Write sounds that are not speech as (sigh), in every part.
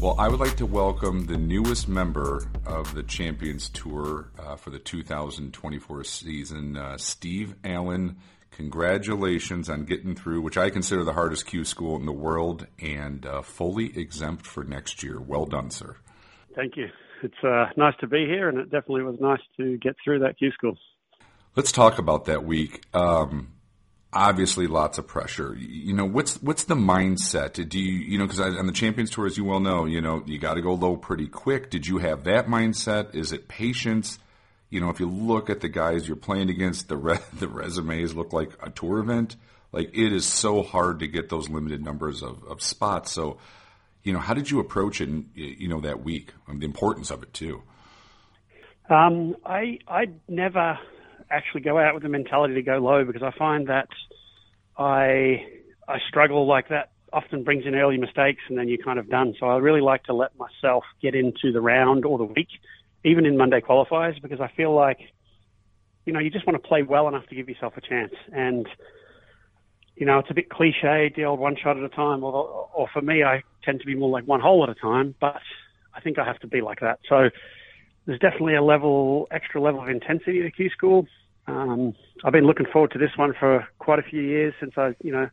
Well, I would like to welcome the newest member of the Champions Tour uh, for the 2024 season, uh, Steve Allan. Congratulations on getting through, which I consider the hardest Q school in the world, and uh, fully exempt for next year. Well done, sir. Thank you. It's uh, nice to be here, and it definitely was nice to get through that Q school. Let's talk about that week. Um, obviously, lots of pressure. You know, what's what's the mindset? Do you you know because on the Champions Tour, as you well know, you know you got to go low pretty quick. Did you have that mindset? Is it patience? You know, if you look at the guys you're playing against, the re- (laughs) the resumes look like a tour event. Like it is so hard to get those limited numbers of, of spots. So, you know, how did you approach it? In, You know, that week, and the importance of it too. Um, I I never actually go out with the mentality to go low because I find that I I struggle like that often brings in early mistakes and then you're kind of done. So I really like to let myself get into the round or the week, even in Monday qualifiers, because I feel like you know you just want to play well enough to give yourself a chance. And you know it's a bit cliche, the old one shot at a time, or or for me I tend to be more like one hole at a time. But I think I have to be like that. So there's definitely a level, extra level of intensity at Q School. Um, I've been looking forward to this one for quite a few years since I, you know,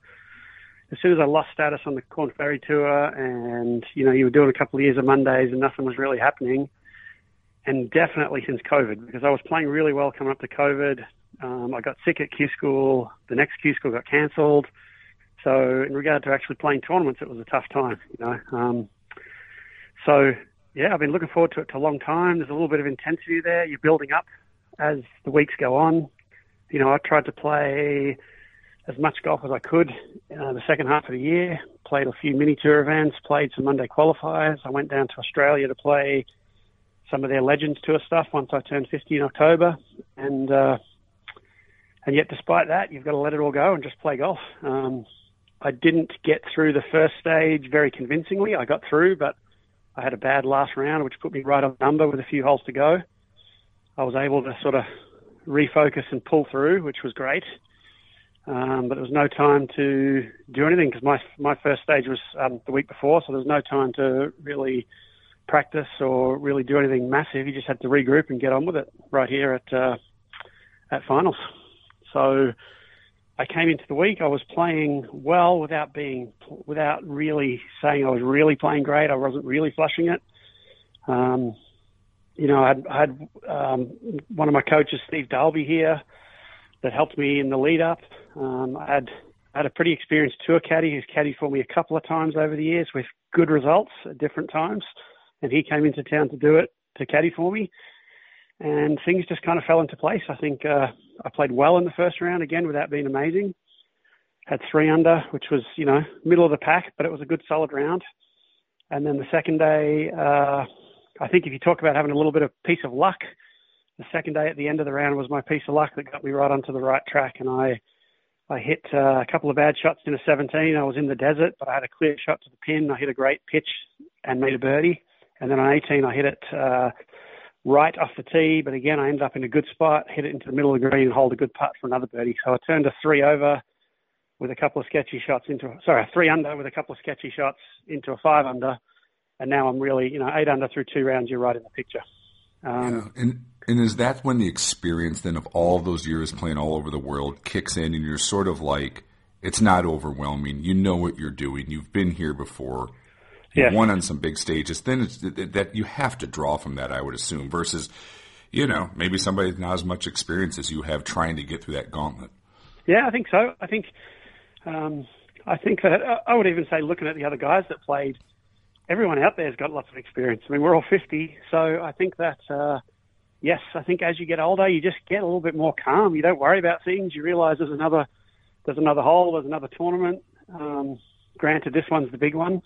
as soon as I lost status on the Corn Ferry Tour, and you know, you were doing a couple of years of Mondays and nothing was really happening, and definitely since COVID, because I was playing really well coming up to COVID. Um, I got sick at Q School. The next Q School got cancelled. So in regard to actually playing tournaments, it was a tough time, you know. Um, so yeah, I've been looking forward to it for a long time. There's a little bit of intensity there. You're building up as the weeks go on. You know, I tried to play as much golf as I could uh, the second half of the year. Played a few mini tour events, played some Monday qualifiers. I went down to Australia to play some of their Legends Tour stuff once I turned 50 in October, and uh, and yet despite that, you've got to let it all go and just play golf. Um, I didn't get through the first stage very convincingly. I got through, but I had a bad last round, which put me right on number with a few holes to go. I was able to sort of refocus and pull through, which was great. Um, but there was no time to do anything because my my first stage was um, the week before, so there was no time to really practice or really do anything massive. You just had to regroup and get on with it right here at uh, at finals. So I came into the week. I was playing well without being without really saying I was really playing great. I wasn't really flushing it. Um, you know, I had, I had um, one of my coaches, Steve Dalby, here that helped me in the lead up. Um, I had had a pretty experienced tour caddy who's caddied for me a couple of times over the years with good results at different times, and he came into town to do it to caddy for me, and things just kind of fell into place. I think uh, I played well in the first round again without being amazing. Had three under, which was you know middle of the pack, but it was a good solid round. And then the second day, uh, I think if you talk about having a little bit of piece of luck, the second day at the end of the round was my piece of luck that got me right onto the right track, and I I hit uh, a couple of bad shots in a 17. I was in the desert, but I had a clear shot to the pin. I hit a great pitch and made a birdie, and then on 18 I hit it uh, right off the tee, but again I ended up in a good spot, hit it into the middle of the green, and hold a good putt for another birdie. So I turned a three over with a couple of sketchy shots into sorry a three under with a couple of sketchy shots into a five under, and now I'm really you know eight under through two rounds. You're right in the picture. Um, yeah. And and is that when the experience then of all those years playing all over the world kicks in, and you're sort of like, it's not overwhelming. You know what you're doing. You've been here before. You Yes. won on some big stages. Then it's that that you have to draw from that, I would assume. Versus, you know, maybe somebody with not as much experience as you have trying to get through that gauntlet. Yeah, I think so. I think um, I think that I would even say looking at the other guys that played, everyone out there's got lots of experience. I mean, we're all 50, so I think that uh, yes, I think as you get older, you just get a little bit more calm. You don't worry about things. You realise there's another there's another hole, there's another tournament. Um, granted, this one's the big one,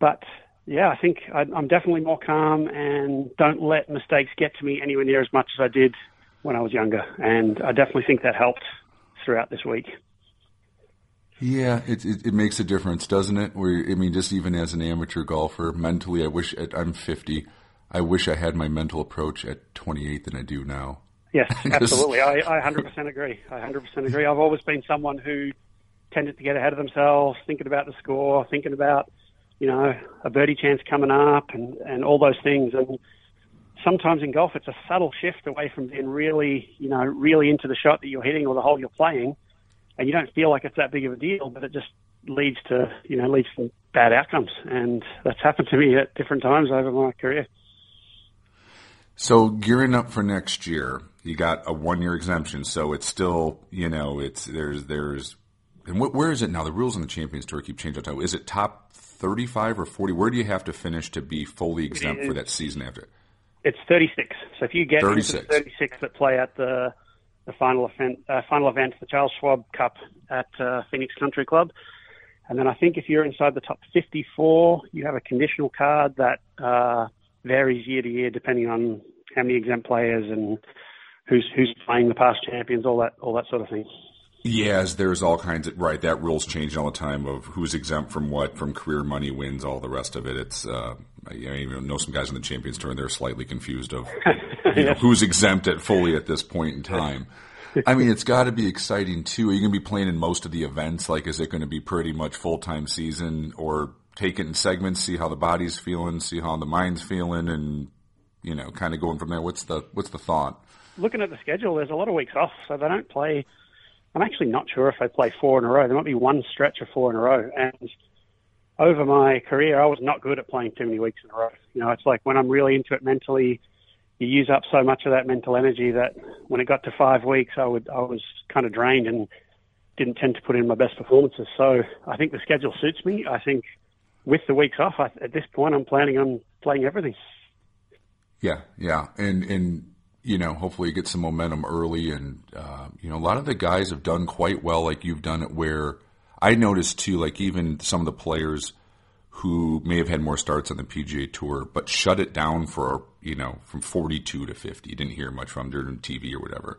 but yeah, I think I, I'm definitely more calm and don't let mistakes get to me anywhere near as much as I did when I was younger, and I definitely think that helped throughout this week. Yeah, it, it, it makes a difference, doesn't it? Where I mean, just even as an amateur golfer, mentally, I wish at, I'm 50. I wish I had my mental approach at 28 than I do now. Yes, (laughs) absolutely. I, I 100% agree. I 100% agree. I've always been someone who tended to get ahead of themselves, thinking about the score, thinking about, you know, a birdie chance coming up and, and all those things. And sometimes in golf, it's a subtle shift away from being really, you know, really into the shot that you're hitting or the hole you're playing. And you don't feel like it's that big of a deal, but it just leads to, you know, leads to bad outcomes. And that's happened to me at different times over my career. So gearing up for next year, you got a one year exemption, so it's still you know it's there's there's and wh- where is it now? The rules on the Champions Tour keep changing. Is it top thirty five or forty? Where do you have to finish to be fully exempt for that season after? It's thirty six. So if you get 36. into the thirty six that play at the the final event, uh, final event, the Charles Schwab Cup at uh, Phoenix Country Club. And then I think if you're inside the top 54, you have a conditional card that uh, varies year to year depending on how many exempt players and who's who's playing the past champions, all that all that sort of thing. Yes, there's all kinds of right. That rules change all the time of who's exempt from what, from career money wins, all the rest of it. It's uh, I even know some guys in the Champions Tour and they're slightly confused of (laughs) you know, who's exempt at fully at this point in time. (laughs) I mean, it's got to be exciting too. Are you going to be playing in most of the events? Like, is it going to be pretty much full time season, or take it in segments, see how the body's feeling, see how the mind's feeling, and you know, kind of going from there? What's the what's the thought? Looking at the schedule, there's a lot of weeks off, so they don't play. I'm actually not sure if they play four in a row. There might be one stretch of four in a row, and over my career, I was not good at playing too many weeks in a row. You know, it's like when I'm really into it mentally, you use up so much of that mental energy that when it got to five weeks, I would I was kind of drained and didn't tend to put in my best performances. So I think the schedule suits me. I think with the weeks off, I, at this point, I'm planning on playing everything. Yeah, yeah, and and you know, hopefully you get some momentum early, and uh, you know, a lot of the guys have done quite well, like you've done it. Where I noticed too, like even some of the players who may have had more starts on the PGA Tour, but shut it down for you know from 42 to 50. You didn't hear much from them during TV or whatever.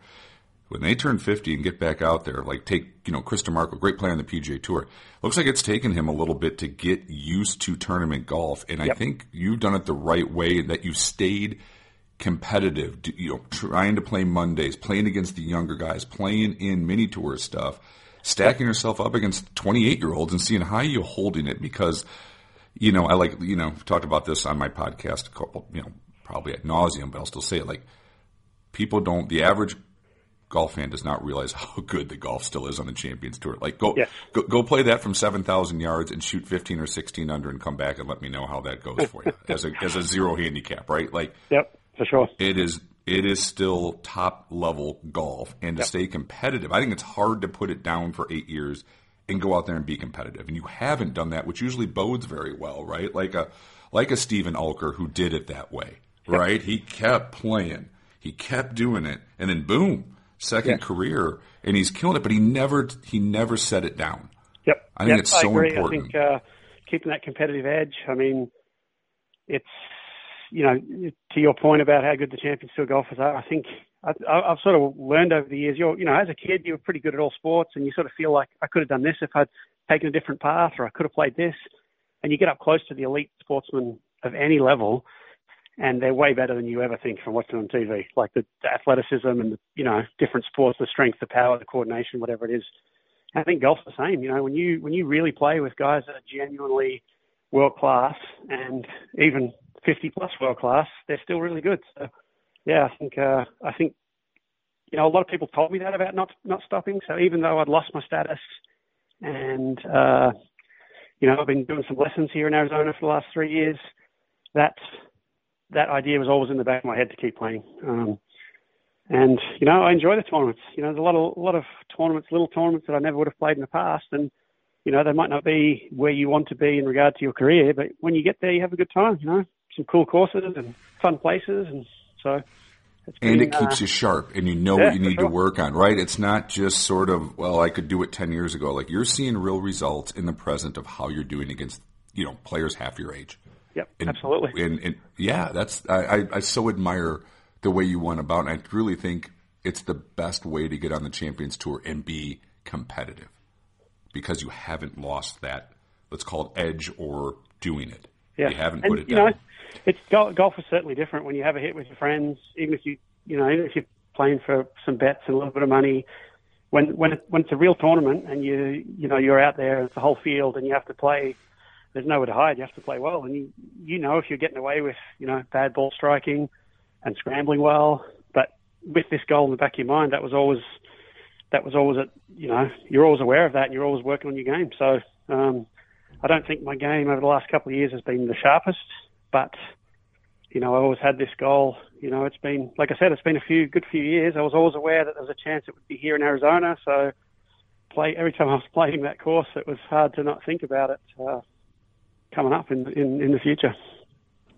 When they turn 50 and get back out there, like take you know Chris DiMarco, great player on the PGA Tour. Looks like it's taken him a little bit to get used to tournament golf, and I think you've done it the right way. That you stayed competitive, you know, trying to play Mondays, playing against the younger guys, playing in mini tour stuff, stacking yourself up against 28 year olds and seeing how you holding it because, you know, I like, you know, talked about this on my podcast a couple, you know, probably at nauseum, but I'll still say it like people don't, the average golf fan does not realize (laughs) how good the golf still is on the Champions Tour. Like go, Yes. go, go play that from 7,000 yards and shoot 15 or 16 under and come back and let me know how that goes for you as a, as a zero handicap, right? Like, Yep, for sure. it is it is still top level golf and to stay competitive. I think it's hard to put it down for eight years and go out there and be competitive. And you haven't done that which usually bodes very well right? Like a like a Steven Alker who did it that way right? He kept playing. He kept doing it. And then boom second Yeah. career and he's killing it but he never he never set it down. Yep. I think Yep, it's so important. I think uh, keeping that competitive edge. I mean, it's you know to your point about how good the Champions Tour golfers are. I think I, I've sort of learned over the years. You're you know as a kid you were pretty good at all sports, and you sort of feel like I could have done this if I'd taken a different path, or I could have played this. And you get up close to the elite sportsmen of any level, and they're way better than you ever think from watching on TV. Like the, the athleticism and the you know different sports, the strength, the power, the coordination, whatever it is. I think golf's the same. You know, when you when you really play with guys that are genuinely world class and even 50 plus world class, they're still really good. So, yeah, I think uh, I think you know a lot of people told me that about not not stopping. So even though I'd lost my status and uh, you know I've been doing some lessons here in Arizona for the last three years, that that idea was always in the back of my head to keep playing. Um, and you know, I enjoy the tournaments. You know, there's a lot of a lot of tournaments, little tournaments that I never would have played in the past, and you know, they might not be where you want to be in regard to your career, but when you get there, you have a good time. You know, some cool courses and fun places, and so. It's and been, it keeps uh, you sharp and you know yeah, what you need sure. to work on right it's not just sort of well i could do it 10 years ago like you're seeing real results in the present of how you're doing against you know players half your age Yep, and, absolutely. and, and yeah that's I, I, I so admire the way you went about and i really think it's the best way to get on the Champions Tour and be competitive because you haven't lost that, let's call it edge or doing it. Yeah. You haven't and, put it you down. Know, it's golf is certainly different when you have a hit with your friends, even if you, you know, even if you're playing for some bets and a little bit of money. When when it, when it's a real tournament and you you know you're out there, it's a whole field, and you have to play. There's nowhere to hide. You have to play well, and you you know if you're getting away with you know bad ball striking and scrambling well, but with this goal in the back of your mind, that was always that was always a you know you're always aware of that, and you're always working on your game. So um, I don't think my game over the last couple of years has been the sharpest, but you know I always had this goal. You know it's been like I said, it's been a few good few years. I was always aware that there was a chance it would be here in Arizona. So play every time I was playing that course, it was hard to not think about it uh, coming up in, in in the future.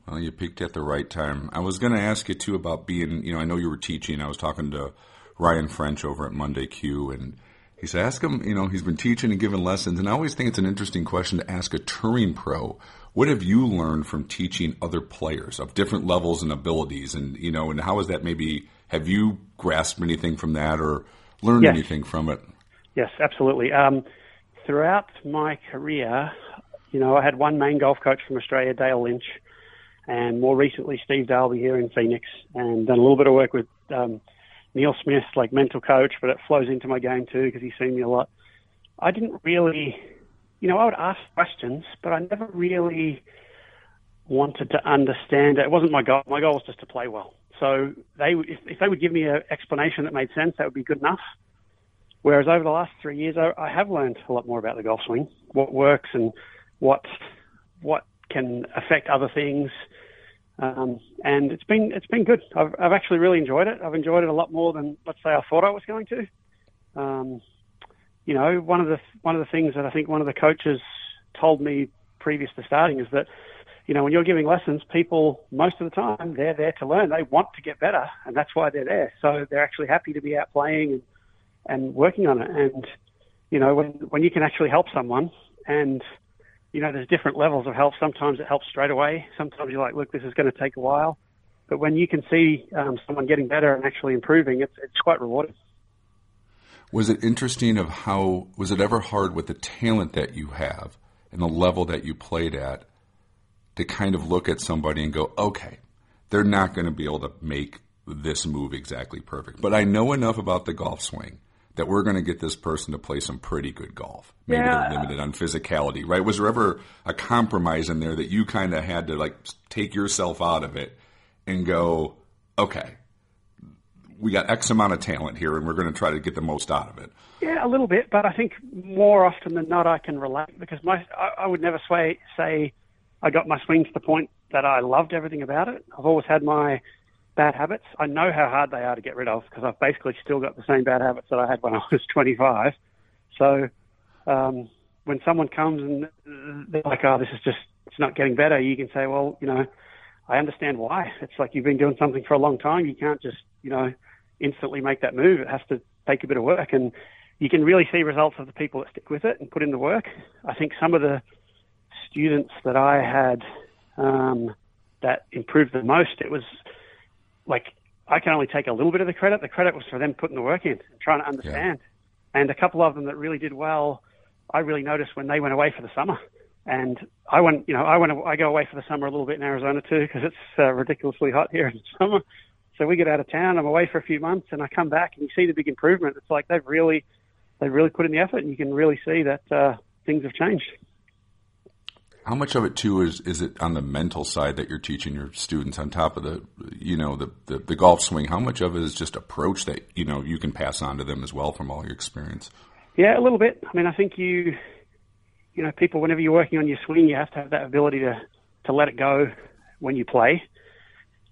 Well, you peaked at the right time. I was going to ask you too about being, you know, I know you were teaching. I was talking to Ryan French over at Monday Q, and he said, ask him, you know, he's been teaching and giving lessons. And I always think it's an interesting question to ask a touring pro. What have you learned from teaching other players of different levels and abilities? And, you know, and how is that maybe, have you grasped anything from that or learned Yes. anything from it? Yes, absolutely. Um, throughout my career, you know, I had one main golf coach from Australia, Dale Lynch, and more recently Steve Dalby here in Phoenix, and done a little bit of work with um, Neil Smith, like mental coach, but it flows into my game too because he's seen me a lot. I didn't really, you know, I would ask questions, but I never really wanted to understand it. It wasn't my goal. My goal was just to play well. So they, if, if they would give me an explanation that made sense, that would be good enough. Whereas over the last three years, I, I have learned a lot more about the golf swing, what works and what what can affect other things, um, and it's been it's been good. I've, I've actually really enjoyed it. I've enjoyed it a lot more than let's say I thought I was going to. Um, you know, one of the one of the things that I think one of the coaches told me previous to starting is that you know when you're giving lessons, people most of the time they're there to learn. They want to get better, and that's why they're there. So they're actually happy to be out playing and and working on it. And you know, when when you can actually help someone, and you know, there's different levels of help. Sometimes it helps straight away. Sometimes you're like, look, this is going to take a while. But when you can see um, someone getting better and actually improving, it's it's quite rewarding. Was it interesting of how, was it ever hard with the talent that you have and the level that you played at to kind of look at somebody and go, okay, they're not going to be able to make this move exactly perfect. But I know enough about the golf swing that we're going to get this person to play some pretty good golf. Maybe Yeah. they're limited on physicality, right? Was there ever a compromise in there that you kind of had to like take yourself out of it and go, okay, we got X amount of talent here and we're going to try to get the most out of it? Yeah, a little bit, but I think more often than not, I can relate because my I, I would never say say I got my swing to the point that I loved everything about it. I've always had my bad habits. I know how hard they are to get rid of because I've basically still got the same bad habits that I had when I was (laughs) 25. So um, when someone comes and they're like, "Oh, this is just it's not getting better," you can say, "Well, you know, I understand why. It's like you've been doing something for a long time. You can't just, you know, instantly make that move. It has to take a bit of work, and you can really see results of the people that stick with it and put in the work. I think some of the students that I had um, that improved the most, it was like I can only take a little bit of the credit. The credit was for them putting the work in and trying to understand. And a couple of them that really did well, I really noticed when they went away for the summer. And I went, you know, I went, I go away for the summer a little bit in Arizona too because it's uh, ridiculously hot here in the (laughs) summer. So we get out of town. I'm away for a few months, and I come back, and you see the big improvement. It's like they've really, they've really put in the effort, and you can really see that uh, things have changed. How much of it too is is it on the mental side that you're teaching your students on top of the you know the, the the golf swing? How much of it is just approach that you know you can pass on to them as well from all your experience? Yeah, a little bit. I mean, I think you, you know, people whenever you're working on your swing, you have to have that ability to to let it go when you play.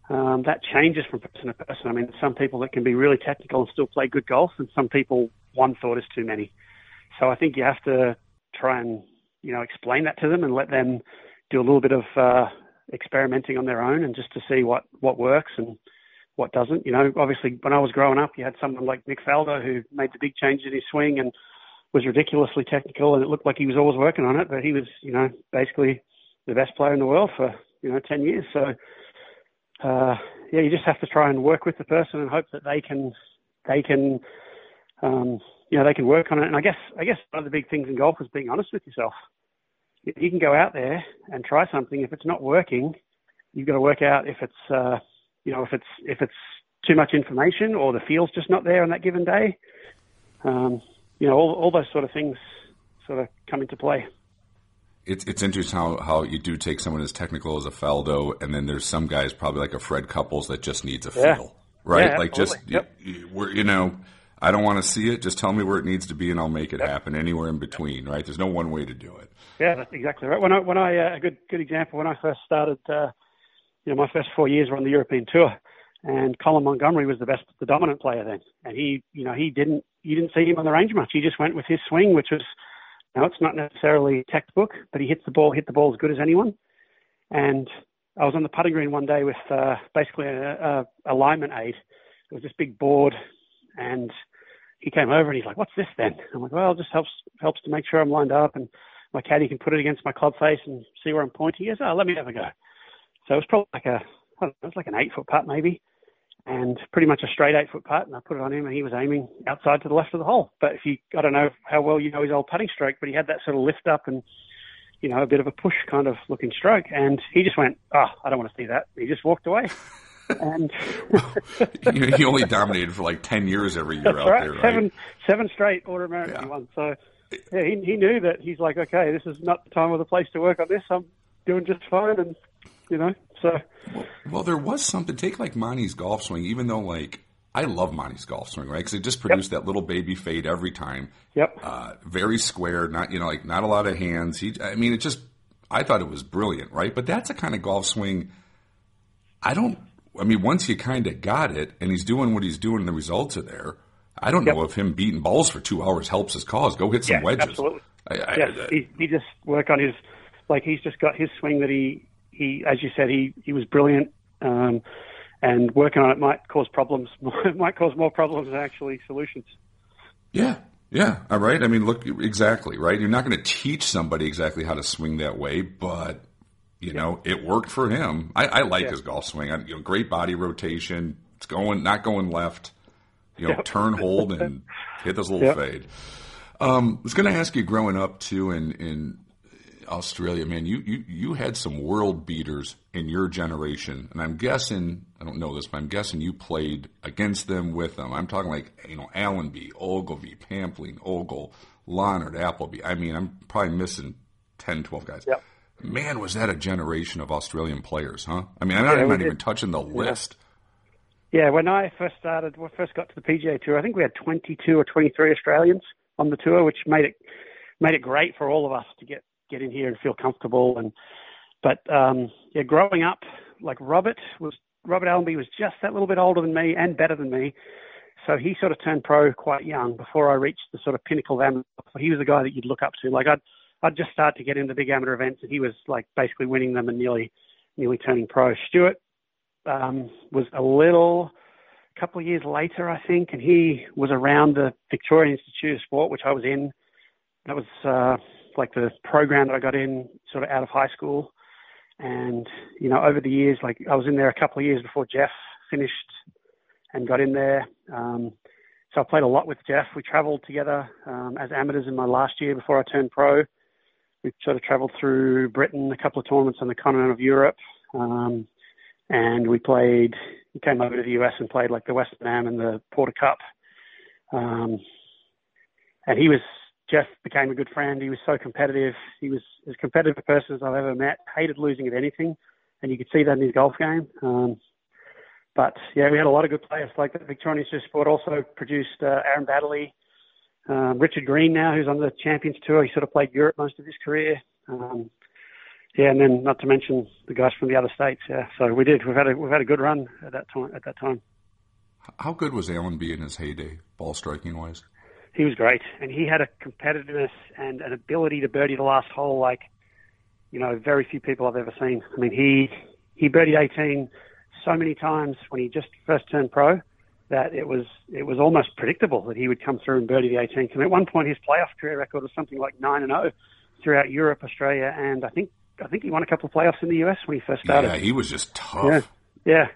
Um, that changes from person to person. I mean, some people that can be really technical and still play good golf, and some people one thought is too many. So I think you have to try and you know explain that to them and let them do a little bit of uh, experimenting on their own and just to see what what works and what doesn't. You know, obviously when I was growing up, you had someone like Nick Faldo who made the big changes in his swing and was ridiculously technical, and it looked like he was always working on it, but he was you know basically the best player in the world for you know ten years. So uh, yeah, you just have to try and work with the person and hope that they can they can, um, you know, they can work on it. And I guess, I guess one of the big things in golf is being honest with yourself. You can go out there and try something. If it's not working, you've got to work out if it's, uh, you know, if it's if it's too much information or the feel's just not there on that given day. Um, you know, all, all those sort of things sort of come into play. It's it's interesting how, how you do take someone as technical as a Faldo, and then there's some guys probably like a Fred Couples that just needs a Yeah. feel, right? Yeah, like just. Yep. you, you- we're, you know, I don't want to see it. Just tell me where it needs to be, and I'll make it happen. Anywhere in between, right? There's no one way to do it. Yeah, that's exactly right. When I when I uh, a good good example when I first started, uh, you know, my first four years were on the European tour, and Colin Montgomery was the best, the dominant player then, and he, you know, he didn't you didn't see him on the range much. He just went with his swing, which was, you know, it's not necessarily textbook, but he hits the ball, hit the ball as good as anyone. And I was on the putting green one day with uh, basically a, a alignment aid. It was this big board, and he came over and he's like, "What's this then?" I'm like, "Well, it just helps helps to make sure I'm lined up and my caddy can put it against my club face and see where I'm pointing." He goes, "Oh, let me have a go." So it was probably like a I don't know, it was like an eight foot putt maybe, and pretty much a straight eight foot putt. And I put it on him, and he was aiming outside to the left of the hole. But if you, I don't know how well you know his old putting stroke, but he had that sort of lift up and you know a bit of a push kind of looking stroke, and he just went, "Oh, I don't want to see that." He just walked away. And (laughs) he only dominated for like ten years every year out right. there, right? Seven seven straight Order of Merit Yeah. he won. So yeah, he he knew that he's like, okay, this is not the time or the place to work on this. I'm doing just fine, and you know, so Well, there was something. Take like Monty's golf swing, even though like I love Monty's golf swing, right? Because it just produced that little baby fade every time. yep, Uh, very square, not you know like not a lot of hands. He, I mean, it just I thought it was brilliant, right? But that's a kind of golf swing. I don't. I mean, once you kind of got it, and he's doing what he's doing, and the results are there. I don't know if him beating balls for two hours helps his cause. Go hit some yeah, wedges. absolutely. I, I, yes, he he just work on his like he's just got his swing that he he as you said he he was brilliant. Um, and working on it might cause problems. (laughs) might cause more problems than actually solutions. Yeah, yeah, all right. I mean, look, exactly right. You're not going to teach somebody exactly how to swing that way, but you know, it worked for him. I, I like Yeah. his golf swing. I, you know, great body rotation. It's going, not going left. You know, Yep. turn, hold, and (laughs) hit this little Yep. fade. Um, I was going to ask you, growing up too in in Australia, man, you, you you had some world beaters in your generation, and I'm guessing I don't know this, but I'm guessing you played against them with them. I'm talking like you know Allenby, Ogilvy, Pampling, Ogle, Lonard, Appleby. I mean, I'm probably missing 10, 12 guys. Yep. Man, was that a generation of Australian players, huh? I mean, I'm not, Yeah, I'm not even touching the list. Yeah, when I first started, when I first got to the PGA Tour, I think we had 22 or 23 Australians on the tour, which made it made it great for all of us to get get in here and feel comfortable. And but um, yeah, growing up, like Robert was Robert Allenby was just that little bit older than me and better than me, so he sort of turned pro quite young before I reached the sort of pinnacle of amateur. He was the guy that you'd look up to. Like I'd I'd just start to get into big amateur events, and he was like basically winning them and nearly nearly turning pro. Stuart um, was a little a couple of years later, I think, and he was around the Victorian Institute of Sport, which I was in. That was uh, like the program that I got in sort of out of high school. And, you know, over the years, like I was in there a couple of years before Geoff finished and got in there. Um, so I played a lot with Geoff. We traveled together um, as amateurs in my last year before I turned pro. We sort of traveled through Britain, a couple of tournaments on the continent of Europe. Um, and we played. He came over to the US and played like the Western Am and the Porter Cup. Um, and he was Geoff became a good friend. He was so competitive. He was as competitive a person as I've ever met. Hated losing at anything, and you could see that in his golf game. Um, but yeah, we had a lot of good players. Like the Victorian Institute Sport also produced uh, Aaron Baddeley, um, Richard Green now, who's on the Champions Tour. He sort of played Europe most of his career. Um, yeah, and then not to mention the guys from the other states. Yeah, so we did. We've had a we've had a good run at that time. At that time, How good was Allenby in his heyday, ball striking wise? he was great, and he had a competitiveness and an ability to birdie the last hole like you know very few people I've ever seen. I mean, he he birdied 18 so many times when he just first turned pro that it was it was almost predictable that he would come through and birdie the 18th. And at one point, his playoff career record was something like nine and zero throughout Europe, Australia, and I think I think he won a couple of playoffs in the US when he first started. Yeah, he was just tough. Yeah, yeah.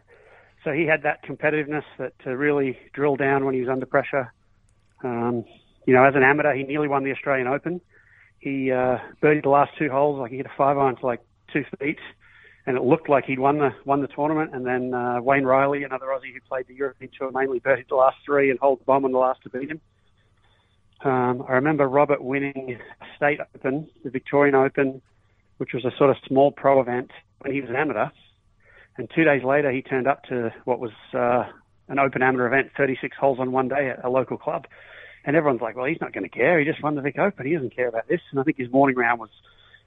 so he had that competitiveness that to really drill down when he was under pressure. Um, you know, as an amateur, he nearly won the Australian Open. He uh, birdied the last two holes, like he hit a five iron to like two feet, and it looked like he'd won the won the tournament. And then uh, Wayne Riley, another Aussie who played the European Tour, mainly birdied the last three and hold the bomb on the last to beat him. Um, I remember Robert winning state open, the Victorian Open, which was a sort of small pro event when he was an amateur. And two days later, he turned up to what was uh, an open amateur event, 36 holes on one day at a local club. And everyone's like, well, he's not going to care. He just won the Vic Open. He doesn't care about this. And I think his morning round was,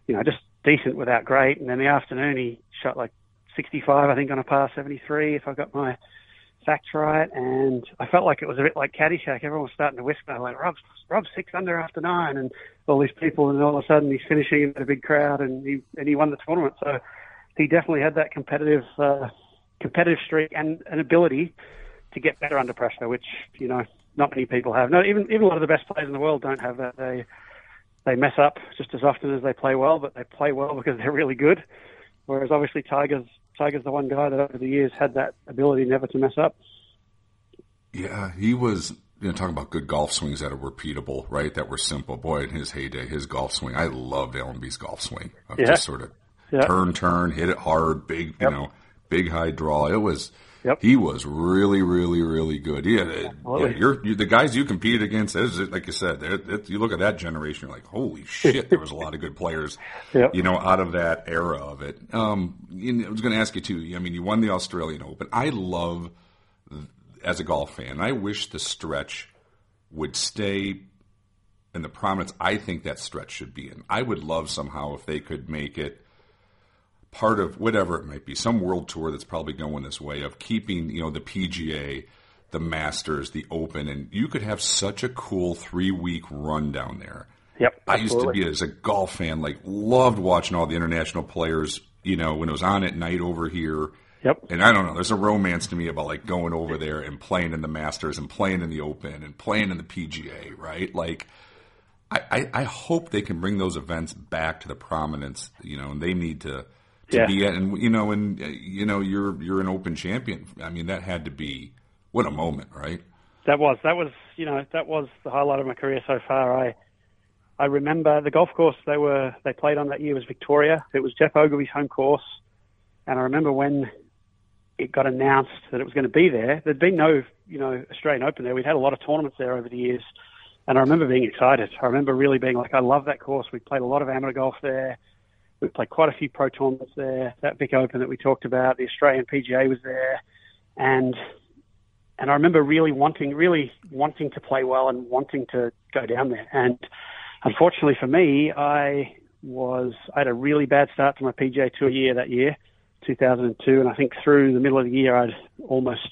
you know, just decent without great. And then the afternoon, he shot like 65, I think, on a par 73, if I got my facts right. And I felt like it was a bit like Caddyshack. Everyone was starting to whisper, like, Rob's, Rob's six under after nine, and all these people. And all of a sudden, he's finishing in a big crowd, and he and he won the tournament. So he definitely had that competitive uh, competitive streak and an ability to get better under pressure, which you know not many people have. No, even even a lot of the best players in the world don't have that. They they mess up just as often as they play well, but they play well because they're really good. Whereas obviously Tiger's Tiger's the one guy that over the years had that ability never to mess up. Yeah, he was. You know, talking about good golf swings that are repeatable, right? That were simple. Boy, in his heyday, his golf swing. I loved Allenby's golf swing. Of Yeah. Just sort of turn, turn, hit it hard, big, you know, big high draw. It was. Yep. He was really, really, really good. Yeah, yeah. You're, you, the guys you competed against. Was, like you said, it, it, you look at that generation. You're like, holy (laughs) shit! There was a lot of good players. Yep. You know, out of that era of it. Um, I was going to ask you too. I mean, you won the Australian Open. I love as a golf fan. I wish the stretch would stay in the prominence I think that stretch should be in. I would love somehow if they could make it part of whatever it might be, some world tour that's probably going this way of keeping, you know, the PGA, the Masters, the Open, and you could have such a cool three week run down there. Yep, I used to be as a golf fan, like loved watching all the international players, you know, when it was on at night over here. Yep. And I don't know, there's a romance to me about like going over there and playing in the Masters and playing in the Open and playing in the PGA, right? Like, I, I, I hope they can bring those events back to the prominence, you know, and they need to to Yeah. be at, and you know, and uh, you know, you're you're an Open champion. I mean, that had to be what a moment, right? That was that was you know that was the highlight of my career so far. I I remember the golf course they were they played on that year was Victoria. It was Geoff Ogilvy's home course, and I remember when it got announced that it was going to be there. There'd been no you know Australian Open there. We'd had a lot of tournaments there over the years, and I remember being excited. I remember really being like, I love that course. We played a lot of amateur golf there. We played quite a few pro tournaments there. That Vic Open that we talked about, the Australian PGA was there, and and I remember really wanting, really wanting to play well and wanting to go down there. And unfortunately for me, I was I had a really bad start to my PGA Tour year that year, 2002, and I think through the middle of the year I'd almost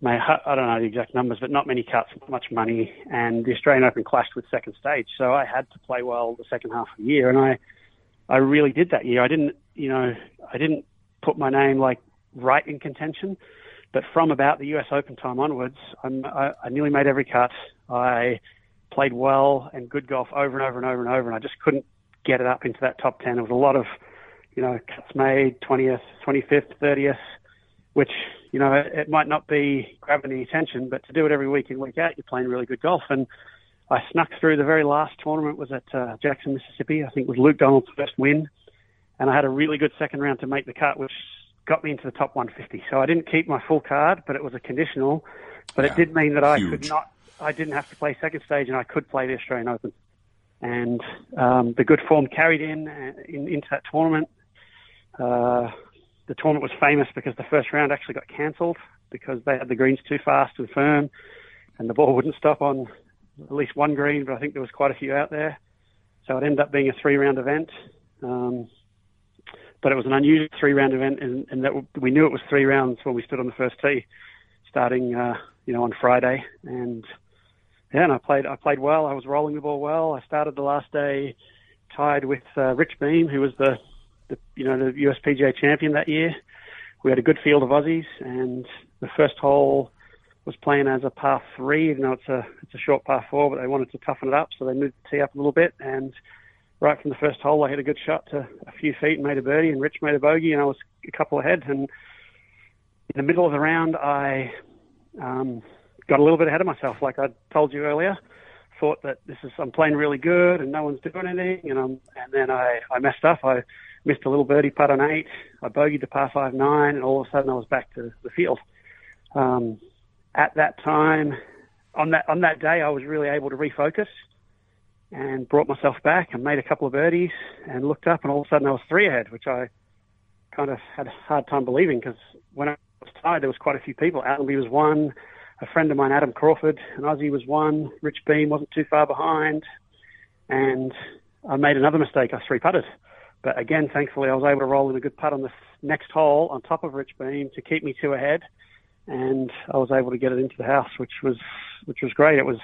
made I don't know the exact numbers, but not many cuts, not much money, and the Australian Open clashed with second stage, so I had to play well the second half of the year, and I I really did that year. I didn't, you know, I didn't put my name like right in contention. But from about the US Open time onwards, I, I nearly made every cut. I played well and good golf over and over and over and over, and I just couldn't get it up into that top 10. There was a lot of, you know, cuts made, 20th, 25th, 30th, which, you know, it, it might not be grabbing the attention, but to do it every week in, week out, you're playing really good golf. And I snuck through the very last tournament was at uh, Jackson, Mississippi. I think it was Luke Donald's first win. And I had a really good second round to make the cut, which got me into the top 150. So I didn't keep my full card, but it was a conditional. But Yeah, it did mean that I huge. could not, I didn't have to play second stage and I could play the Australian Open. And um, the good form carried in, uh, in into that tournament. Uh, the tournament was famous because the first round actually got cancelled because they had the greens too fast and firm, and the ball wouldn't stop on at least one green, but I think there was quite a few out there. So it ended up being a three-round event. Um, but it was an unusual three-round event, and, and that we knew it was three rounds when we stood on the first tee, starting uh, you know on Friday. And yeah, and I played I played well. I was rolling the ball well. I started the last day tied with uh, Rich Beem, who was the, the you know the USPGA champion that year. We had a good field of Aussies, and the first hole was playing as a par three, even though it's a it's a short par four, but they wanted to toughen it up, so they moved the tee up a little bit. And right from the first hole, I hit a good shot to a few feet and made a birdie, and Rich made a bogey, and I was a couple ahead. And in the middle of the round, I um, got a little bit ahead of myself, like I told you earlier. Thought that this is I'm playing really good and no one's doing anything, and I'm, and then I, I messed up. I missed a little birdie putt on eight. I bogeyed the par five nine, and all of a sudden I was back to the field. Um, at that time, on that on that day, I was really able to refocus and brought myself back and made a couple of birdies and looked up, and all of a sudden I was three ahead, which I kind of had a hard time believing because when I was tied, there was quite a few people. Allenby was one, a friend of mine, Adam Crawford, and Ozzy was one. Rich Beem wasn't too far behind, and I made another mistake. I three putted, but again, thankfully, I was able to roll in a good putt on the next hole on top of Rich Beem to keep me two ahead, and I was able to get it into the house, which was which was great. It was,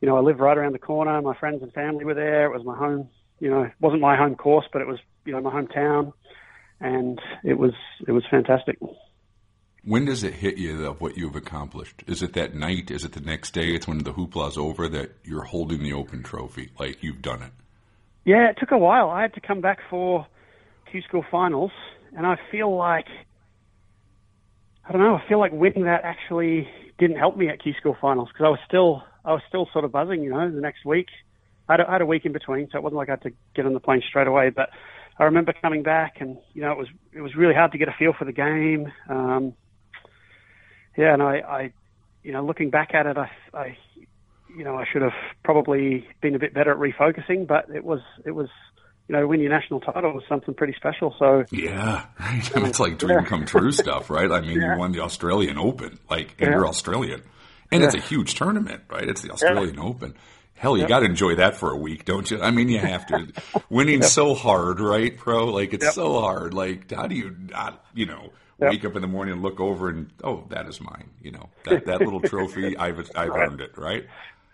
you know, I live right around the corner. My friends and family were there. It was my home. You know, it wasn't my home course, but it was you know my hometown and it was it was fantastic. When does it hit you of what you've accomplished? Is it that night? Is it the next day? It's when the hoopla's over that you're holding the Open Trophy, like you've done it. Yeah, it took a while. I had to come back for Q School finals, and I feel like I don't know. I feel like winning that actually didn't help me at Q School finals because I was still I was still sort of buzzing. You know, the next week I had, a, I had a week in between, so it wasn't like I had to get on the plane straight away. But I remember coming back, and you know, it was it was really hard to get a feel for the game. Um, yeah, and I, I, you know, looking back at it, I, I, you know, I should have probably been a bit better at refocusing, but it was it was you know, win your national title was something pretty special. So yeah. (laughs) It's like dream come true stuff, right? I mean, (laughs) yeah. you won the Australian Open, like, and yeah. you're Australian, and yeah. it's a huge tournament, right? It's the Australian Open. Hell, you yep. got to enjoy that for a week, don't you? I mean, you have to. (laughs) Winning yep. so hard, right, pro? Like it's yep. so hard. Like, how do you not, you know, wake up in the morning and look over and oh, that is mine. You know, that that little trophy, I've I've earned it, right?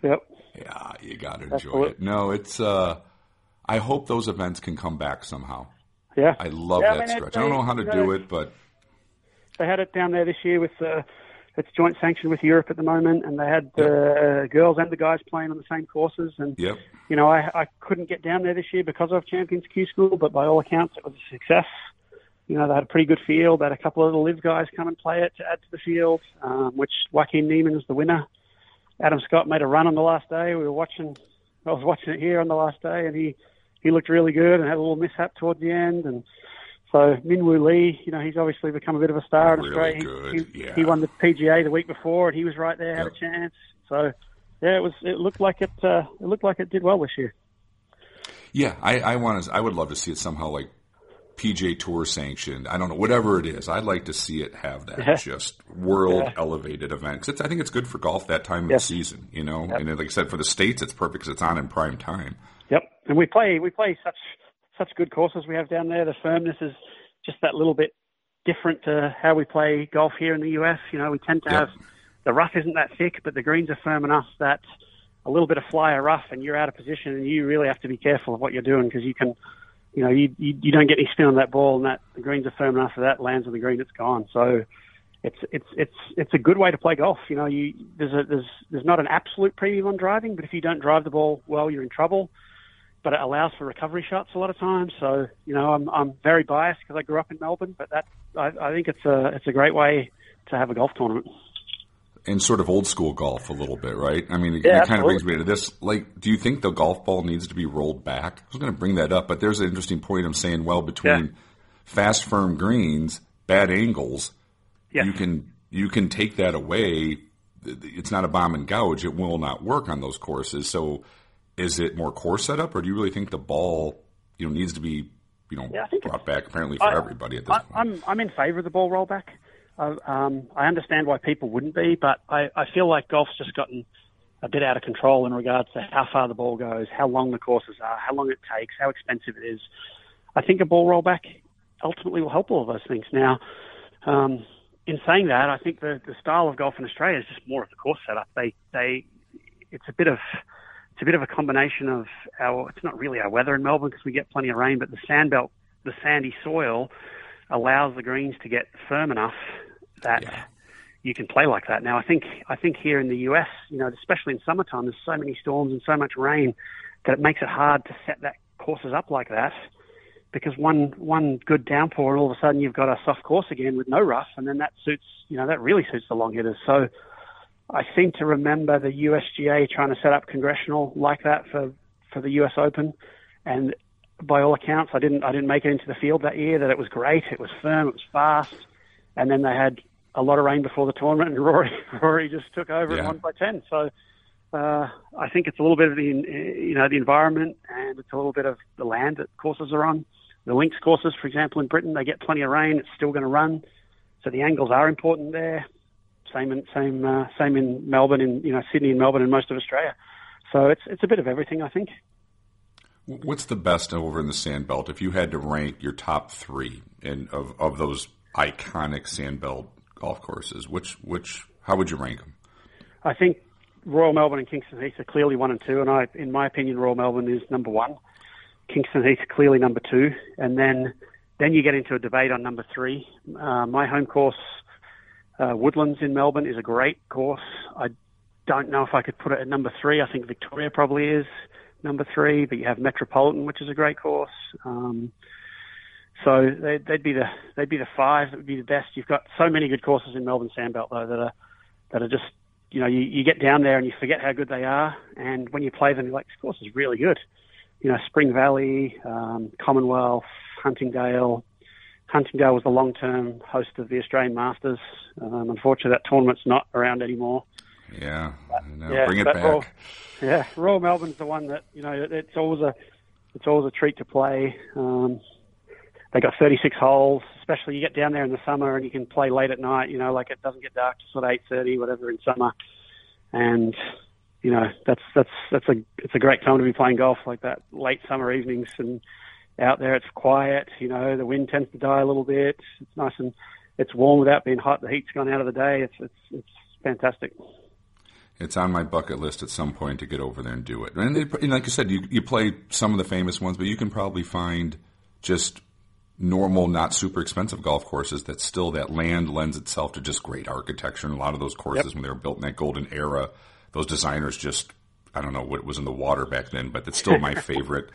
Yep. Yeah, you got to enjoy it. No, it's. uh I hope those events can come back somehow. Yeah, I love yeah, that I mean, stretch. I don't know how to do it, but they had it down there this year with. Uh, it's joint sanctioned with Europe at the moment, and they had the yep. girls and the guys playing on the same courses. And yep. you know, I, I couldn't get down there this year because of Champions Q School, but by all accounts, it was a success. You know, they had a pretty good field. They had a couple of the LIV guys come and play it to add to the field, um, which Joaquin is the winner. Adam Scott made a run on the last day. We were watching. I was watching it here on the last day, and he he looked really good and had a little mishap towards the end and so Minwoo Lee, you know, he's obviously become a bit of a star in Australia. Good. He, yeah. he won the PGA the week before, and he was right there, had yep. a chance. So, yeah, it was. It looked like it. Uh, it looked like it did well this year. Yeah, I, I want to. I would love to see it somehow like PGA Tour sanctioned. I don't know, whatever it is. I'd like to see it have that yeah. just world yeah. elevated event. Cause I think it's good for golf that time yes. of the season, you know. Yep. And like I said, for the states, it's perfect because it's on in prime time. Yep, and we play we play such such good courses we have down there. The firmness is just that little bit different to how we play golf here in the US. You know, we tend to yep. have the rough isn't that thick, but the greens are firm enough that a little bit of flyer rough and you're out of position and you really have to be careful of what you're doing because you can, you know, you, you, you don't get any spin on that ball and that the greens are firm enough for that lands on the green, it's gone. So it's, it's, it's, it's a good way to play golf. You know, you, there's a, there's, there's not an absolute premium on driving, but if you don't drive the ball well, you're in trouble but it allows for recovery shots a lot of times. So you know, I'm I'm very biased because I grew up in Melbourne, but that I, I think it's a it's a great way to have a golf tournament. And sort of old school golf a little bit, right? I mean, it, yeah, it kind of brings me to this. Like, do you think the golf ball needs to be rolled back? I was going to bring that up, but there's an interesting point I'm saying. Well, between yeah. fast, firm greens, bad angles, yeah. you can you can take that away. It's not a bomb and gouge. It will not work on those courses. So is it more course setup, or do you really think the ball, you know, needs to be, you know, yeah, brought back apparently for I, everybody at this I, point? I'm I'm in favour of the ball rollback. Uh, um, I understand why people wouldn't be, but I, I feel like golf's just gotten a bit out of control in regards to how far the ball goes, how long the courses are, how long it takes, how expensive it is. I think a ball rollback ultimately will help all of those things. Now, um, in saying that, I think the, the style of golf in Australia is just more of the course setup. They they it's a bit of it's a bit of a combination of our, it's not really our weather in Melbourne because we get plenty of rain, but the sand belt, the sandy soil allows the greens to get firm enough that yeah. you can play like that. Now, I think, I think here in the US, you know, especially in summertime, there's so many storms and so much rain that it makes it hard to set that courses up like that. because one one good downpour and all of a sudden you've got a soft course again with no rough, and then that suits you know that really suits the long hitters. So I seem to remember the USGA trying to set up congressional like that for for the US Open, and by all accounts, I didn't I didn't make it into the field that year. That it was great, it was firm, it was fast, and then they had a lot of rain before the tournament, and (laughs) Rory Rory just took over Yeah. and won by ten. So. Uh, I think it's a little bit of the, you know, the environment, and it's a little bit of the land that courses are on. The links courses, for example, in Britain, they get plenty of rain. It's still going to run, so the angles are important there. Same in same uh, same in Melbourne, in you know Sydney and Melbourne and most of Australia. So it's it's a bit of everything, I think. What's the best over in the sand belt? If you had to rank your top three in of, of those iconic sand belt golf courses, which which how would you rank them? I think Royal Melbourne and Kingston Heath are clearly one and two, and I, in my opinion, Royal Melbourne is number one. Kingston Heath is clearly number two, and then then you get into a debate on number three. Uh, my home course, uh, Woodlands in Melbourne, is a great course. I don't know if I could put it at number three. I think Victoria probably is number three, but you have Metropolitan, which is a great course. Um, so they, they'd be the they'd be the five that would be the best. You've got so many good courses in Melbourne Sandbelt though that are that are just you know you, you get down there and you forget how good they are, and when you play them, you're like this course is really good. You know Spring Valley, um, Commonwealth, Huntingdale. Huntingdale was the long-term host of the Australian Masters. Um, unfortunately, that tournament's not around anymore. Yeah, know. Yeah, bring it back. Royal, yeah, Royal Melbourne's the one that you know. it- It's always a, it's always a treat to play. Um, they got 36 holes. Especially you get down there in the summer and you can play late at night. You know, like it doesn't get dark till sort of 8:30, whatever in summer. And you know, that's that's that's a it's a great time to be playing golf like that late summer evenings and out there. It's quiet. You know, the wind tends to die a little bit. It's nice and it's warm without being hot. The heat's gone out of the day. It's it's it's fantastic. It's on my bucket list at some point to get over there and do it. And, they, and like I said, you, you play some of the famous ones, but you can probably find just normal, not super expensive golf courses that still that land lends itself to just great architecture. And a lot of those courses, Yep. when they were built in that golden era, those designers just I don't know what was in the water back then, but it's still my (laughs) favorite.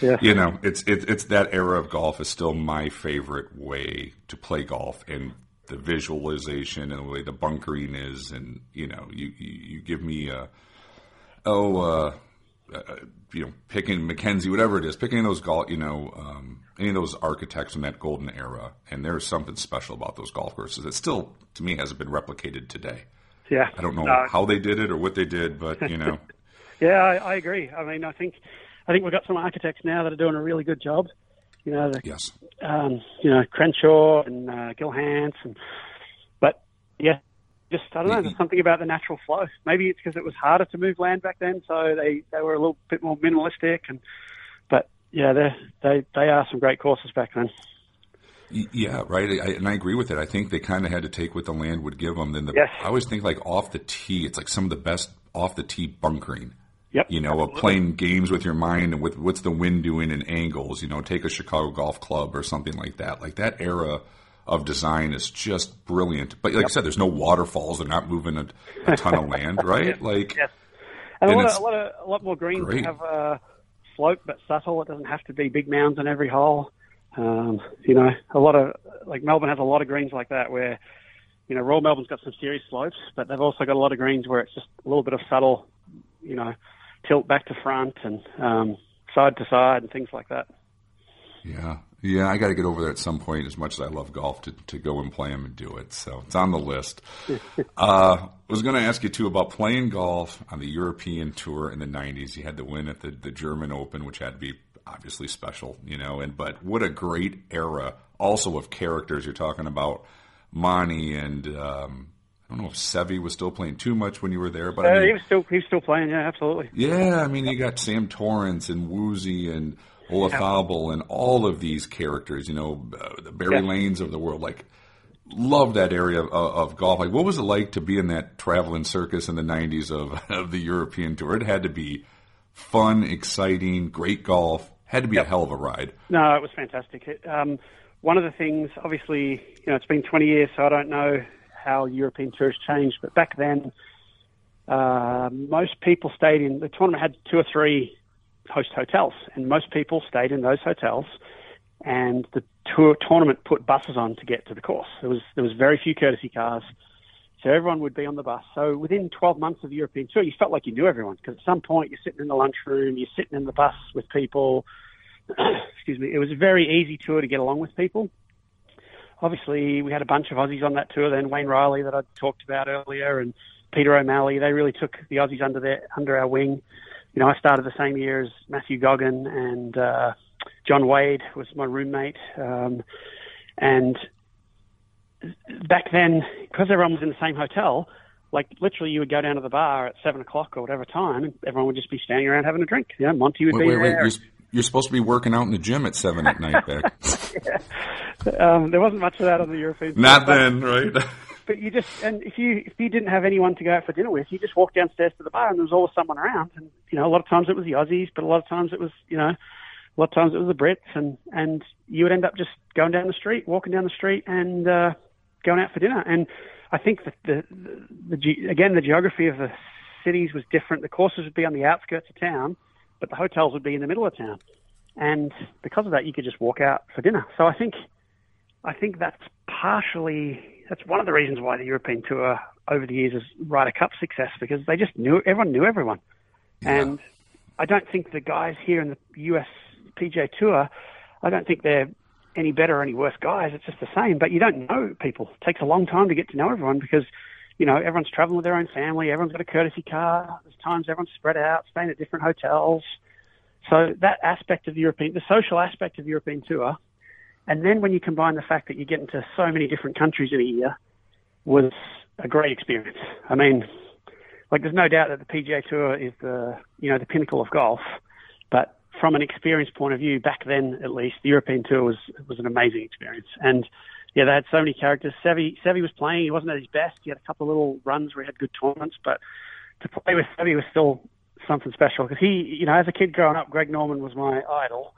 Yeah. You know, it's it, it's that era of golf is still my favorite way to play golf, and the visualization and the way the bunkering is, and you know, you you, you give me a oh. uh uh, you know, picking Mackenzie, whatever it is, picking those golf, you know, um, any of those architects from that golden era, and there's something special about those golf courses that still, to me, hasn't been replicated today. Yeah. I don't know No, how they did it or what they did, but you know, (laughs) Yeah, I, I agree. I mean, I think I think we've got some architects now that are doing a really good job. You know, the, yes, um, you know Crenshaw and uh, Gil Hanse, and but yeah, just I don't know. There's something about the natural flow. Maybe it's because it was harder to move land back then, so they they were a little bit more minimalistic. And but yeah, they they they are some great courses back then. Yeah, right. I, and I agree with it. I think they kind of had to take what the land would give them. Then the, Yes. I always think like off the tee, it's like some of the best off the tee bunkering. Yep. You know, of playing games with your mind and with what's the wind doing and angles. You know, take a Chicago Golf Club or something like that. Like that era of design is just brilliant. But like I said, there's no waterfalls. They're not moving a, a ton of land, (laughs) right? Like, Yes. And, And a, lot of, a lot of a lot more greens great. have a slope but subtle. It doesn't have to be big mounds on every hole. Um, you know, a lot of like Melbourne has a lot of greens like that where you know Royal Melbourne's got some serious slopes, but they've also got a lot of greens where it's just a little bit of subtle, you know, tilt back to front and um, side to side and things like that. Yeah, yeah, I got to get over there at some point. As much as I love golf, to to go and play them and do it, so it's on the list. (laughs) uh, I was going to ask you too about playing golf on the European tour in the '90s. You had the win at the the German Open, which had to be obviously special, you know. And but what a great era, also of characters. You're talking about Monty and. Um, I don't know if Seve was still playing too much when you were there, but I Uh, mean, he was still he was still playing, yeah, absolutely. yeah, I mean, you got Sam Torrance and Woosie and Olazábal and all of these characters, you know, uh, the Barry Yeah. Lanes of the world. Like, love that area of, of golf. Like, what was it like to be in that traveling circus in the 90s of, (laughs) of the European tour? It had to be fun, exciting, great golf. Had to be a hell of a ride. No, it was fantastic. It, um, one of the things, obviously, you know, it's been 20 years, so I don't know how European tours changed, but back then, uh, most people stayed in the tournament had two or three host hotels, and most people stayed in those hotels and the tour tournament put buses on to get to the course. There was there was very few courtesy cars, so everyone would be on the bus. So within 12 months of the European tour, you felt like you knew everyone because at some point you're sitting in the lunchroom, you're sitting in the bus with people. (clears throat) Excuse me. It was a very easy tour to get along with people. Obviously, we had a bunch of Aussies on that tour. Then Wayne Riley that I talked about earlier, and Peter O'Malley. They really took the Aussies under their under our wing. You know, I started the same year as Matthew Goggin and uh, John Wade was my roommate. Um, and back then, because everyone was in the same hotel, like literally you would go down to the bar at seven o'clock or whatever time, and everyone would just be standing around having a drink. You know, Monty would Wait, be wait, wait. there. You're, you're supposed to be working out in the gym at seven at night back. (laughs) Um, there wasn't much of that on the European. Not but- then, right? (laughs) But you just and if you if you didn't have anyone to go out for dinner with, you just walked downstairs to the bar and there was always someone around. And you know, a lot of times it was the Aussies, but a lot of times it was you know, a lot of times it was the Brits, and and you would end up just going down the street, walking down the street, and uh, going out for dinner. And I think that the, the, the ge- again the geography of the cities was different. The courses would be on the outskirts of town, but the hotels would be in the middle of town. And because of that, you could just walk out for dinner. So I think I think that's partially that's one of the reasons why the European Tour over the years is Ryder Cup success because they just knew everyone knew everyone, and I don't think the guys here in the US PGA Tour, I don't think they're any better or any worse guys. It's just the same, but you don't know people. It takes a long time to get to know everyone because you know everyone's traveling with their own family. Everyone's got a courtesy car. There's times everyone's spread out, staying at different hotels. So that aspect of the European, the social aspect of the European Tour, and then when you combine the fact that you get into so many different countries in a year, was a great experience. I mean, like there's no doubt that the PGA Tour is the you know the pinnacle of golf, but from an experience point of view, back then at least, the European Tour was was an amazing experience. And yeah, they had so many characters. Seve Seve was playing; he wasn't at his best. He had a couple of little runs where he had good tournaments, but to play with Seve was still something special because he, you know, as a kid growing up, Greg Norman was my idol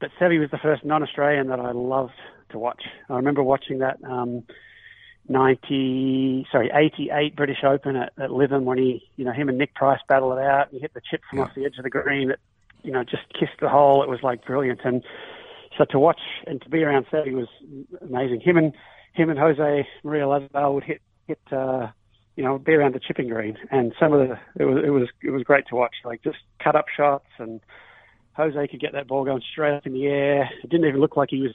but Seve was the first non-Australian that I loved to watch. I remember watching that um, 90, sorry, 88 British Open at, at Lytham when he, you know, him and Nick Price battle it out. And he hit the chip from off the edge of the green that, you know, just kissed the hole. It was like brilliant. And so to watch and to be around Seve was amazing. Him and him and Jose Maria Olazábal would hit hit. Uh, you know, be around the chipping green, and some of the it was it was it was great to watch. Like just cut up shots and Jose could get that ball going straight up in the air. It didn't even look like he was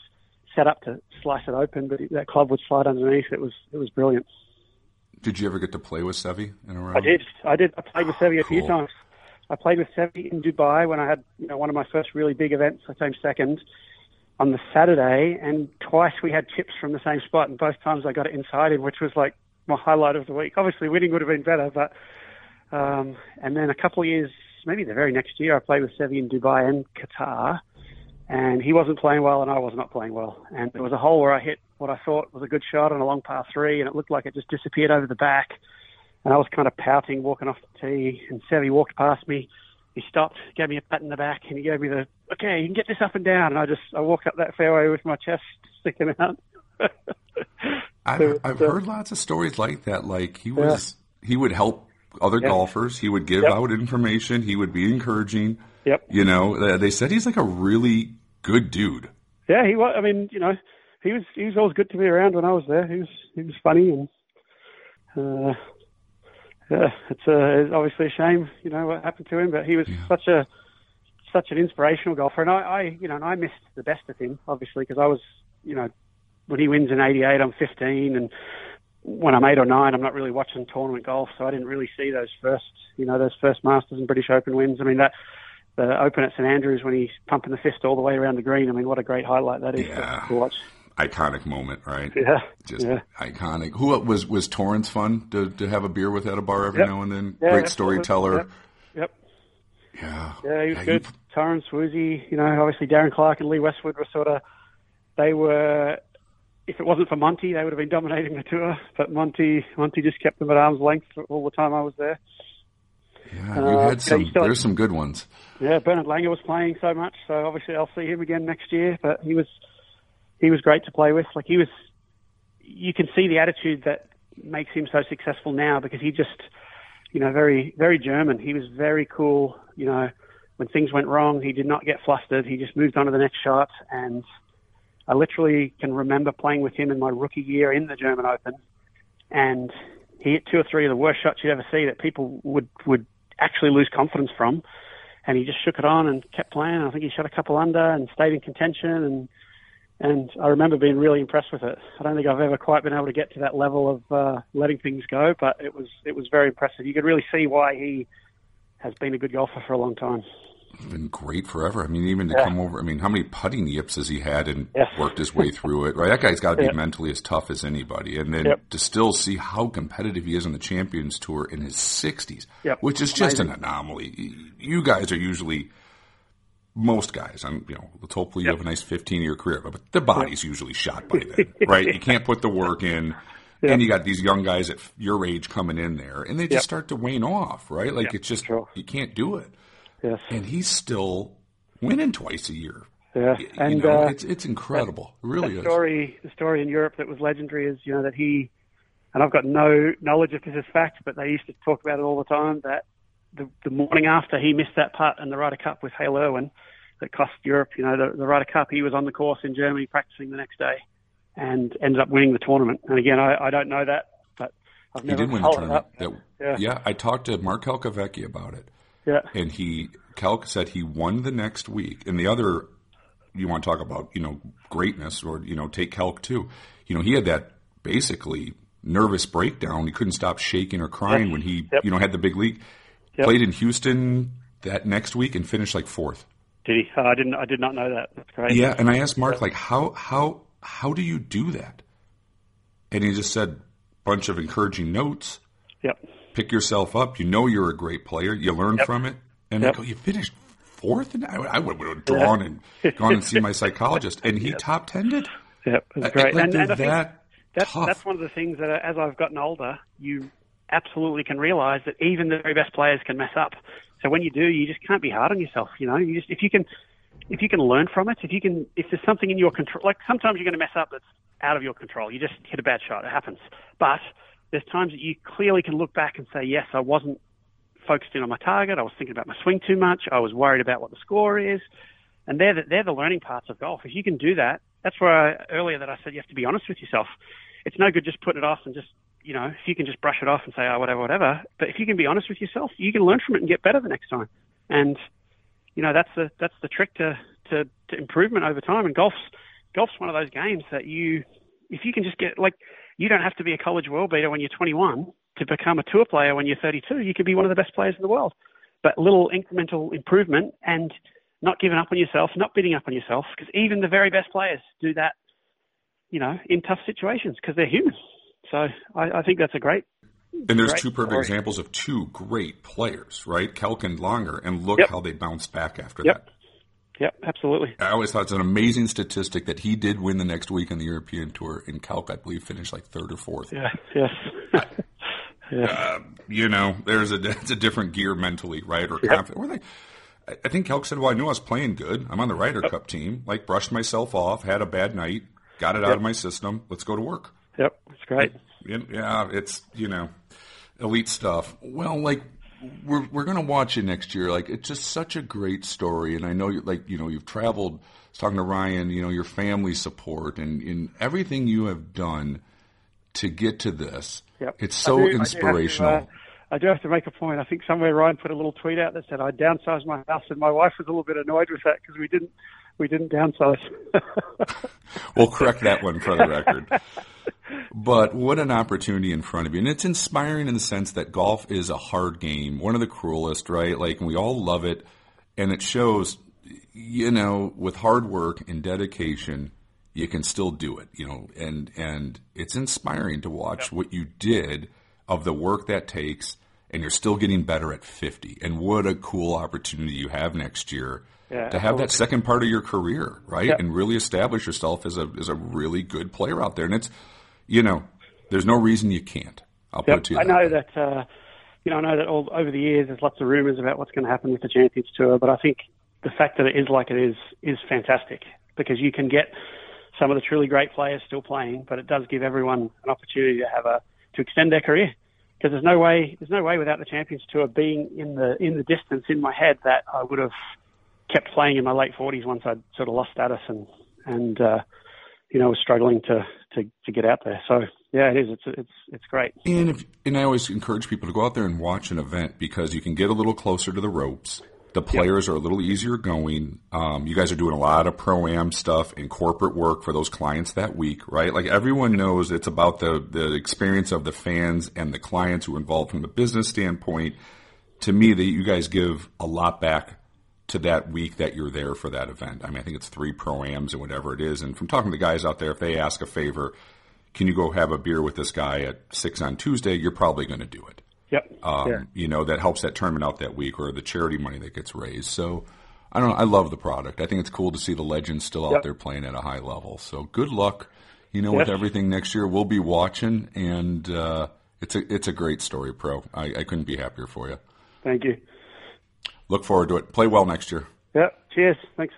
set up to slice it open, but that club would slide underneath. It was it was brilliant. Did you ever get to play with Seve in a round? I did. I did. I played with Seve a few times. I played with Seve in Dubai when I had you know, one of my first really big events. I came second on the Saturday, and twice we had chips from the same spot, and both times I got it inside him, which was like my highlight of the week. Obviously, winning would have been better, but um, and then a couple of years, maybe the very next year, I played with Seve in Dubai and Qatar, and he wasn't playing well, and I was not playing well. And there was a hole where I hit what I thought was a good shot on a long par three, and it looked like it just disappeared over the back. And I was kind of pouting, walking off the tee, and Seve walked past me. He stopped, gave me a pat in the back, and he gave me the, okay, you can get this up and down. And I just, I walked up that fairway with my chest sticking out. (laughs) I've, I've heard lots of stories like that. Like he was, he would help other Yeah. golfers. He would give Yep. out information. He would be encouraging. Yep. You know, uh, they said he's like a really good dude. Yeah, he was. I mean, you know, he was he was always good to be around when I was there. He was he was funny and uh, yeah, it's, uh, it's obviously a shame, you know, what happened to him. But he was such a such an inspirational golfer, and I, I you know, and I missed the best of him, obviously, because I was, you know, when he wins in '88, I'm 15, and when I'm eight or nine, I'm not really watching tournament golf, so I didn't really see those first, you know, those first Masters and British Open wins. I mean that. The Open at St Andrews when he's pumping the fist all the way around the green. I mean, what a great highlight that is Yeah. to watch. Iconic moment, right? Yeah, Just yeah. iconic. Who was was Torrance fun to, to have a beer with at a bar every Yep. now and then? Yeah, Great absolutely. storyteller. Yep. Yep. Yeah. Yeah, he was you- good. Torrance, Woosie, you know, obviously Darren Clarke and Lee Westwood were sort of, they were, if it wasn't for Monty, they would have been dominating the tour. But Monty, Monty just kept them at arm's length all the time I was there. yeah, you uh, had some. you There's some good ones. Yeah, Bernard Langer was playing so much, so obviously I'll see him again next year. But he was, he was great to play with. Like he was, you can see the attitude that makes him so successful now because he just, you know, very, very German. He was very cool. You know, when things went wrong, he did not get flustered. He just moved on to the next shot, and I literally can remember playing with him in my rookie year in the German Open, and he hit two or three of the worst shots you'd ever see that people would would actually lose confidence from, and he just shook it on and kept playing. I think he shot a couple under and stayed in contention, and and I remember being really impressed with it. I don't think I've ever quite been able to get to that level of uh, letting things go, but it was it was very impressive. You could really see why he has been a good golfer for a long time been great forever. I mean, even to yeah. come over. I mean, how many putting yips has he had and yes. (laughs) worked his way through it? Right, that guy's got to be yep. mentally as tough as anybody. And then yep. to still see how competitive he is on the Champions Tour in his sixties, yep. which is just Amazing. an anomaly. You guys are usually most guys. I'm, you know, let's hopefully you have a nice 15 year career, but the body's usually shot by then, (laughs) right? You can't put the work in. And you got these young guys at your age coming in there, and they just start to wane off, right? Like it's just True. you can't do it. Yes. And he's still winning twice a year. Yeah, you and know, uh, it's it's incredible. It really the is. Story, the story in Europe that was legendary is you know that he, and I've got no knowledge if this is fact, but they used to talk about it all the time. That the the morning after he missed that putt in the Ryder Cup with Hale Irwin, that cost Europe, you know, the, the Ryder Cup, he was on the course in Germany practicing the next day, and ended up winning the tournament. And again, I, I don't know that, but I've He did win the tournament. That- Yeah. yeah, I talked to Mark Calcavecchia about it, Yeah, and he Calc said he won the next week. And the other, you want to talk about, you know, greatness, or you know, take Calc too. You know, he had that basically nervous breakdown. He couldn't stop shaking or crying when he, Yep. you know, had the big league. Yep. Played in Houston that next week and finished like fourth. did he? Oh, I didn't. I did not know that. That's great. Yeah, and I asked Mark like how how how do you do that? And he just said bunch of encouraging notes. Yep. Pick yourself up. You know you're a great player. You learn Yep. from it. And Yep. I go, you finished fourth, and I, I would have drawn and gone and seen my (laughs) psychologist, and he top tended. Yep. It's I- great. like and, and I that that's that's one of the things that, uh, as I've gotten older, you absolutely can realise that even the very best players can mess up. So when you do, you just can't be hard on yourself. You know, you just if you can, if you can learn from it, if you can, if there's something in your control, like sometimes you're going to mess up that's out of your control. You just hit a bad shot. It happens. But there's times that you clearly can look back and say, yes, I wasn't focused in on my target. I was thinking about my swing too much. I was worried about what the score is. And they're the, they're the learning parts of golf. If you can do that, that's where I, earlier that I said you have to be honest with yourself. It's no good just putting it off and just, you know, if you can just brush it off and say, oh, whatever, whatever. But if you can be honest with yourself, you can learn from it and get better the next time. And, you know, that's the, that's the trick to, to, to improvement over time. And golf's, golf's one of those games that you, if you can just get, like, you don't have to be a college world beater when you're 21 to become a tour player when you're 32. You could be one of the best players in the world. But little incremental improvement and not giving up on yourself, not beating up on yourself, because even the very best players do that, you know, in tough situations because they're human. So I, I think that's a great. And there's Great two perfect story. examples of two great players, right? Calc and Langer, and look Yep. how they bounced back after Yep. that. Yep, absolutely. I always thought it's an amazing statistic that he did win the next week on the European Tour, and Calc, I believe, finished like third or fourth. Yeah. Yes. Uh, (laughs) you know, there's a (laughs) it's a different gear mentally, right? Or confident. Or they, I- I think Calc said, "Well, I knew I was playing good. I'm on the Ryder Cup team. Like, brushed myself off, had a bad night, got it out of my system. Let's go to work." Yep. It's great. Yeah, it's you know, elite stuff. Well, like we're we're gonna watch it next year. Like it's just such a great story, and I know you like you know you've traveled. I was talking to Ryan, you know your family support and in everything you have done to get to this. Yep. It's I so do- I do to, inspirational. uh, I do have to make a point. I think somewhere Ryan put a little tweet out that said I downsized my house, and my wife was a little bit annoyed with that because we didn't we didn't downsize. (laughs) We'll correct that one for the record. But what an opportunity in front of you. And it's inspiring in the sense that golf is a hard game, one of the cruelest, right? Like, we all love it. And it shows, you know, with hard work and dedication, you can still do it, you know, and, and it's inspiring to watch what you did of the work that takes and you're still getting better at 50. And what a cool opportunity you have next year Yeah, to have that second part of your career, right? Yep. And really establish yourself as a as a really good player out there. And it's, you know, there's no reason you can't. I'll put it to you. I know way. that, uh, you know, I know that all over the years there's lots of rumours about what's going to happen with the Champions Tour, but I think the fact that it is like it is is fantastic because you can get some of the truly great players still playing, but it does give everyone an opportunity to have a to extend their career. Because there's no way there's no way without the Champions Tour being in the in the distance in my head that I would have kept playing in my late 40s once I'd sort of lost status and and uh, you know, was struggling to, to, to get out there. So yeah, it is. It's it's it's great. And if, and I always encourage people to go out there and watch an event because you can get a little closer to the ropes. The players yep. are a little easier going. Um, you guys are doing a lot of pro am stuff and corporate work for those clients that week, right? Like everyone knows it's about the the experience of the fans and the clients who are involved from a business standpoint. To me, that you guys give a lot back to that week that you're there for that event. I mean, I think it's three pro ams and whatever it is. And from talking to the guys out there, if they ask a favor, can you go have a beer with this guy at six on Tuesday? You're probably going to do it. Yep. Um, yeah. You know, that helps that tournament out that week or the charity money that gets raised. So I don't know. I love the product. I think it's cool to see the legends still out yep. there playing at a high level. So good luck, you know, yes. with everything next year. We'll be watching and, uh, it's a, it's a great story, pro. I, I couldn't be happier for you. Thank you. Look forward to it. Play well next year. Yep. Cheers. Thanks.